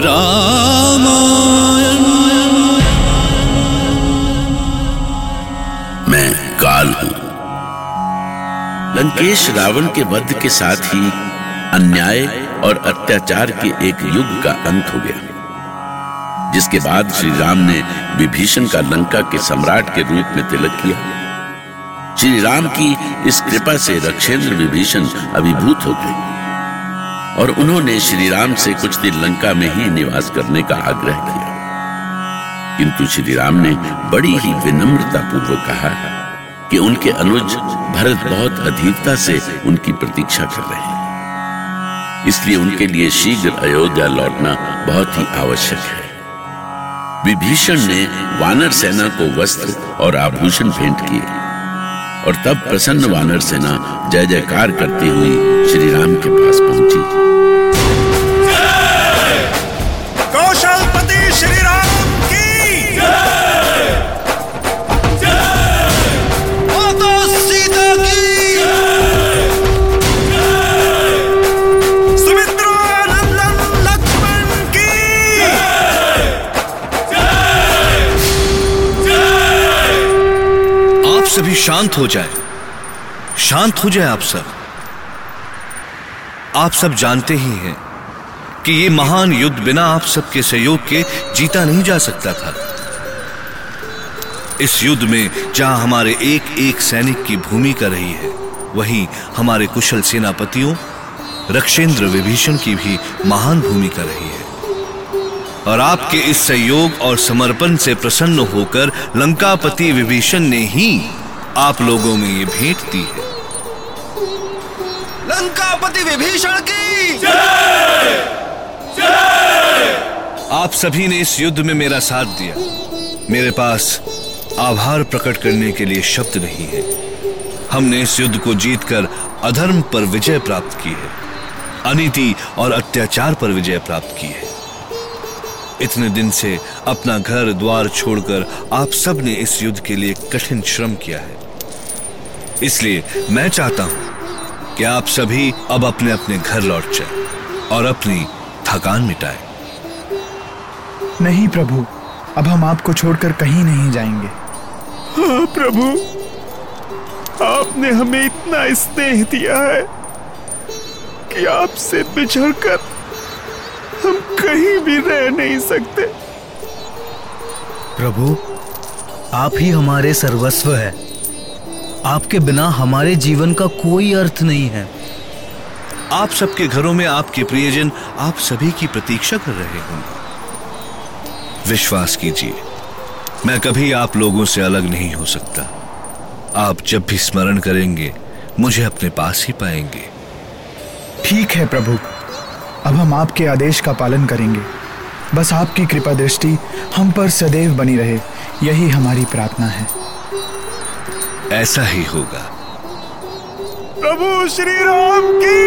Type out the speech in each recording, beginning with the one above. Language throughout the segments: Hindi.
रामायण। मैं काल हूँ। लंकेश रावण के वध के साथ ही अन्याय और अत्याचार के एक युग का अंत हो गया। जिसके बाद श्री राम ने विभीषण का लंका के सम्राट के रूप में तिलक किया। श्री राम की इस कृपा से रक्षेंद्र विभीषण अभिभूत हो गए। और उन्होंने श्री राम से कुछ दिन लंका में ही निवास करने का आग्रह किया। किंतु श्री राम ने बड़ी ही विनम्रता पूर्वक कहा कि उनके अनुज भरत बहुत अधीरता से उनकी प्रतीक्षा कर रहे हैं। इसलिए उनके लिए शीघ्र अयोध्या लौटना बहुत ही आवश्यक है। विभीषण ने वानर सेना को वस्त्र और आभूषण भेंट किए। और तब प्रसन्न वानर सेना जय जयकार करती हुई श्री राम के पास पहुँची। शांत हो जाए। शांत हो जाए आप सब। आप सब जानते ही हैं कि ये महान युद्ध बिना आप सबके सहयोग के जीता नहीं जा सकता था। इस युद्ध में जहाँ हमारे एक एक सैनिक की भूमिका रही है, वहीं हमारे कुशल सेनापतियों, रक्षेंद्र विभीषण की भी महान भूमिका रही है। और आपके इस सहयोग और समर्पण से प्रसन्न होकर लंकापति विभीषण ने ही आप लोगों में ये भेंट दी है। लंकापति विभीषण की। जय जय आप सभी ने इस युद्ध में मेरा साथ दिया। मेरे पास आभार प्रकट करने के लिए शब्द नहीं है। हमने इस युद्ध को जीतकर अधर्म पर विजय प्राप्त की है। अनिति और अत्याचार पर विजय प्राप्त की है। इतने दिन से अपना घर द्वार छोड़कर आप सबने इस युद्ध के लिए कठिन श्रम किया है। इसलिए मैं चाहता हूँ कि आप सभी अब अपने अपने घर लौट जाए और अपनी थकान मिटाए। नहीं प्रभु अब हम आपको छोड़कर कहीं नहीं जाएँगे। हाँ प्रभु आपने हमें इतना स्नेह दिया है कि आपसे बिछड़कर हम कहीं भी रह नहीं सकते। प्रभु आप ही हमारे सर्वस्व है। आपके बिना हमारे जीवन का कोई अर्थ नहीं है। आप सबके घरों में आपके प्रियजन, आप सभी की प्रतीक्षा कर रहे होंगे। विश्वास कीजिए, मैं कभी आप लोगों से अलग नहीं हो सकता। आप जब भी स्मरण करेंगे, मुझे अपने पास ही पाएँगे। ठीक है प्रभु, अब हम आपके आदेश का पालन करेंगे। बस आपकी कृपा दृष्टि हम पर सदैव बनी रहे, यही हमारी प्रार्थना है। ऐसा ही होगा। प्रभु श्री राम की।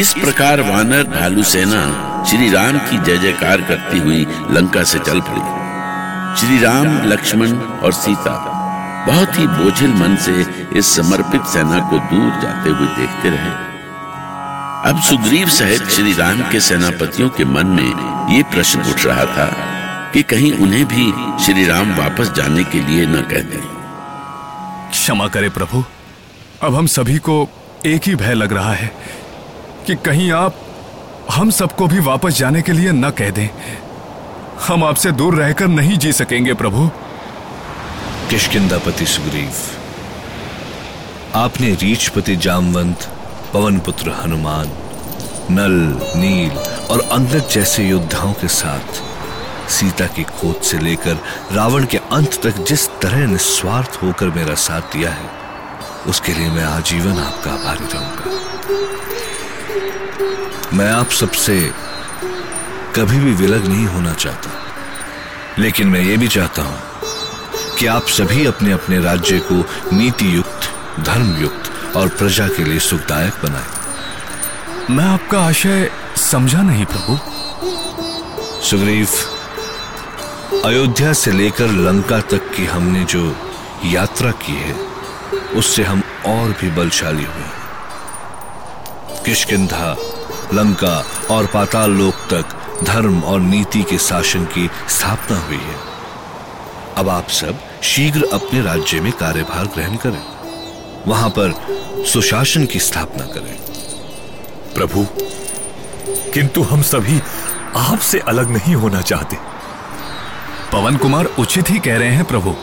इस प्रकार वानर भालू सेना श्री राम की जय जयकार करती हुई लंका से चल पड़ी। श्री राम लक्ष्मण और सीता बहुत ही बोझिल मन से इस समर्पित सेना को दूर जाते हुए देखते रहे। अब सुग्रीव सहित श्री राम के सेनापतियों के मन में ये प्रश्न उठ रहा था कि कहीं उन्हें भी श्री राम वापस जाने के लिए न कह दें। क्षमा करे प्रभु। अब हम सभी को एक ही भय लग रहा है कि कहीं आप हम सबको भी वापस जाने के लिए न कह दें। हम आपसे दूर रहकर नहीं जी सकेंगे प्रभु। किशकिंदापति सुग्रीव आपने रीचपति जामवंत पवन पुत्र हनुमान नल नील और अंगद जैसे योद्धाओं के साथ सीता की खोज से लेकर रावण के अंत तक जिस तरह निस्वार्थ होकर मेरा साथ दिया है उसके लिए मैं आजीवन आपका आभारी रहूँगा। मैं आप सबसे कभी भी विलग नहीं होना चाहता लेकिन मैं ये भी चाहता हूँ कि आप सभी अपने अपने राज्य को नीति युक्त धर्म युक्त और प्रजा के लिए सुखदायक बनाए। मैं आपका आशय समझा नहीं प्रभु। सुग्रीव अयोध्या से लेकर लंका तक की हमने जो यात्रा की है, उससे हम और भी बलशाली हुए किशकिंधा लंका और पाताल लोक तक धर्म और नीति के शासन की स्थापना हुई है। अब आप सब शीघ्र अपने राज्य में कार्यभार ग्रहण करें। वहाँ पर सुशासन की स्थापना करें। प्रभु, किंतु हम सभी आपसे अलग नहीं होना चाहते। पवन कुमार उचित ही कह रहे हैं प्रभु।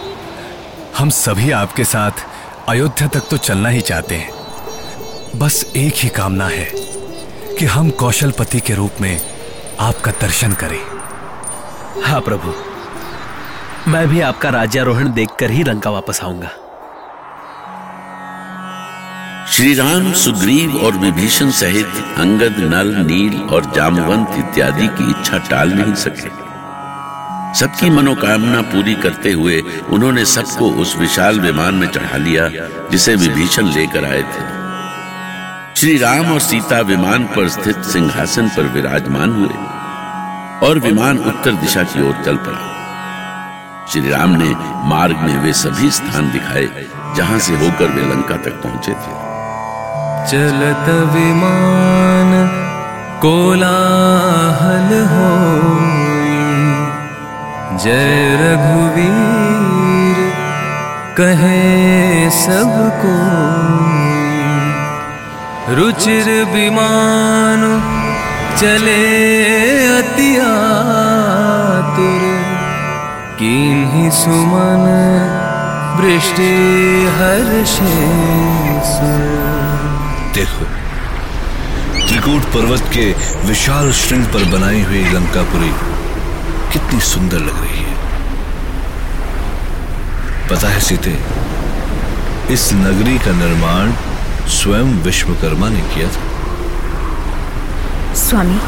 हम सभी आपके साथ अयोध्या तक तो चलना ही चाहते हैं। बस एक ही कामना है कि हम कौशलपति के रूप में आपका दर्शन करें। हाँ प्रभु। मैं भी आपका राज्यारोहण देखकर ही लंका वापस आऊँगा। श्री राम सुग्रीव और विभीषण सहित अंगद नल नील और जामवंत इत्यादि की इच्छा टाल नहीं सके। सबकी मनोकामना पूरी करते हुए उन्होंने सबको उस विशाल विमान में चढ़ा लिया, जिसे विभीषण लेकर आए थे। श्री राम और सीता विमान पर स्थित सिंहासन पर विराजमान हुए और विमान उत्तर दिशा की ओर चल पड़ा। श्री राम ने मार्ग में वे सभी स्थान दिखाए, जहाँ से होकर वे लंका तक पहुँचे थे। चलत विमान कोलाहल हो। जय रघुवीर, कहे सबको रुचिर विमान चले अति आतुर। किन्हीं सुमन वृष्टि हर्षे देखो, त्रिकूट पर्वत के विशाल श्रृंग पर बनाई हुई लंकापुरी कितनी सुंदर लग रही है। पता है सीते इस नगरी का निर्माण स्वयं विश्वकर्मा ने किया था। स्वामी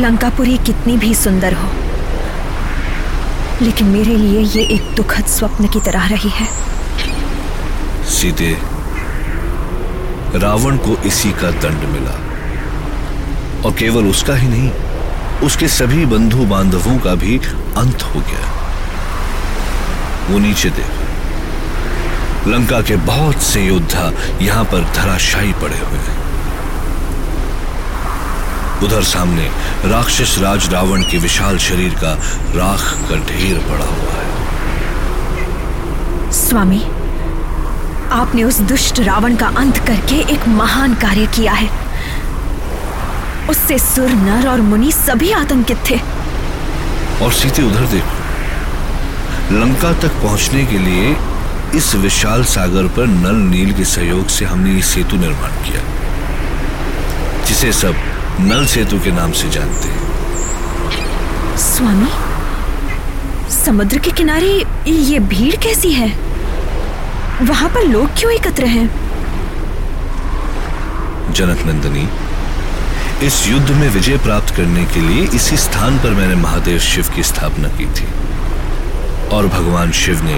लंकापुरी कितनी भी सुंदर हो लेकिन मेरे लिए ये एक दुखद स्वप्न की तरह रही है। सीते रावण को इसी का दंड मिला और केवल उसका ही नहीं उसके सभी बंधु बांधवों का भी अंत हो गया। वो नीचे देखो। लंका के बहुत से योद्धा यहाँ पर धराशायी पड़े हुए हैं। उधर सामने राक्षस राज रावण के विशाल शरीर का राख का ढेर पड़ा हुआ है। स्वामी, आपने उस दुष्ट रावण का अंत करके एक महान कार्य किया है। उससे सुर नर और मुनि सभी आतंकित थे। और सीते उधर देखो लंका तक पहुँचने के लिए इस विशाल सागर पर नल नील के सहयोग से हमने ये सेतु निर्माण किया जिसे सब नल सेतु के नाम से जानते हैं। स्वामी समुद्र के किनारे ये भीड़ कैसी है? वहाँ पर लोग क्यों एकत्र हैं? जनक नंदनी इस युद्ध में विजय प्राप्त करने के लिए इसी स्थान पर मैंने महादेव शिव की स्थापना की थी। और भगवान शिव ने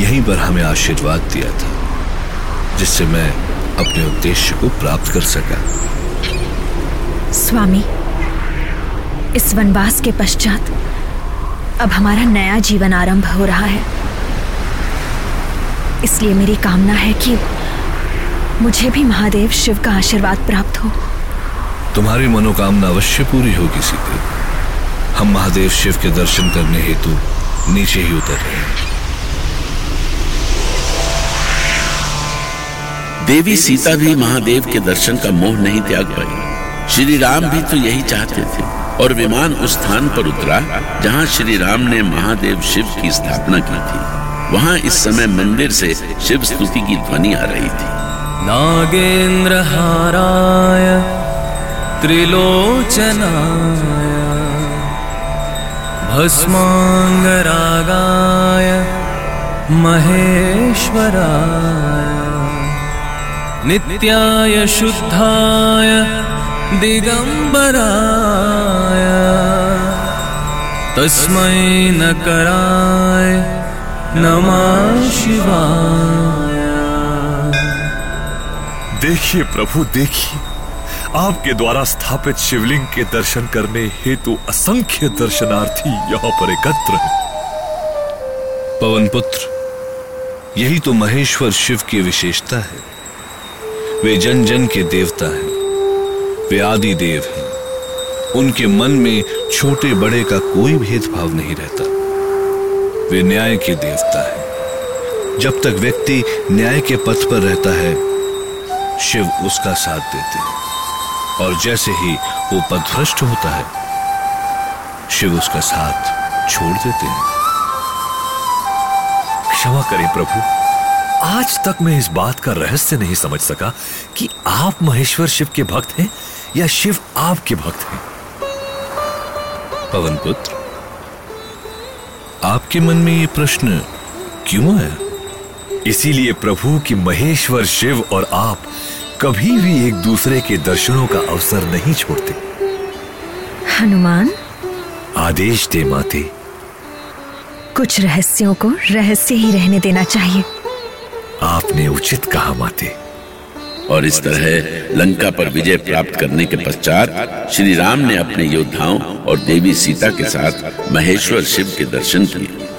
यहीं पर हमें आशीर्वाद दिया था, जिससे मैं अपने उद्देश्य को प्राप्त कर सका। स्वामी, इस वनवास के पश्चात अब हमारा नया जीवन आरंभ हो रहा है। इसलिए मेरी कामना है कि मुझे भी महादेव शिव का आशीर्वाद प्राप्त हो। तुम्हारी मनोकामना अवश्य पूरी होगी सीते। हम महादेव शिव के दर्शन करने हेतु नीचे ही उतर रहे हैं। देवी सीता भी महादेव के दर्शन का मोह नहीं त्याग पाई। श्री राम भी तो यही चाहते थे और विमान उस स्थान पर उतरा जहाँ श्री राम ने महादेव शिव की स्थापना की थी। वहाँ इस समय मंदिर से शिव स्तुति की ध्वनि आ रही थी। नागेन्द्र हाराय। त्रिलोचनाय भस्माङ्गरागाय महेश्वराय नित्याय शुद्धाय दिगम्बराय तस्मै नकराय नमः शिवाय। देखिए प्रभु देखिए। आपके द्वारा स्थापित शिवलिंग के दर्शन करने हेतु असंख्य दर्शनार्थी यहाँ पर एकत्र हैं। पवन पुत्र, यही तो महेश्वर शिव की विशेषता है। वे जन जन के देवता हैं, वे आदि देव हैं। उनके मन में छोटे बड़े का कोई भेदभाव नहीं रहता। वे न्याय के देवता हैं। जब तक व्यक्ति न्याय के पथ पर रहता है, शिव उसका साथ देते हैं। और जैसे ही वो पदभ्रष्ट होता है, शिव उसका साथ छोड़ देते हैं। क्षमा करें प्रभु। आज तक मैं इस बात का रहस्य नहीं समझ सका कि आप महेश्वर शिव के भक्त हैं या शिव आपके भक्त हैं। पवन पुत्र आपके मन में ये प्रश्न क्यों आया इसीलिए प्रभु कि महेश्वर शिव और आप कभी भी एक दूसरे के दर्शनों का अवसर नहीं छोड़ते। हनुमान? आदेश दे माते। कुछ रहस्यों को रहस्य ही रहने देना चाहिए। आपने उचित कहा माते। और इस तरह लंका पर विजय प्राप्त करने के पश्चात श्री राम ने अपने योद्धाओं और देवी सीता के साथ महेश्वर शिव के दर्शन किए।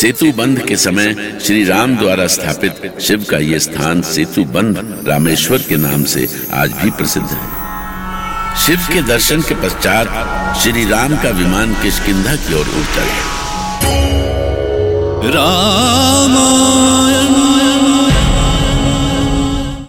सेतु बंध के समय श्री राम द्वारा स्थापित शिव का ये स्थान सेतु बंध रामेश्वर के नाम से आज भी प्रसिद्ध है। शिव के दर्शन के पश्चात श्री राम का विमान किशकिधा की ओर उड़ है रामायण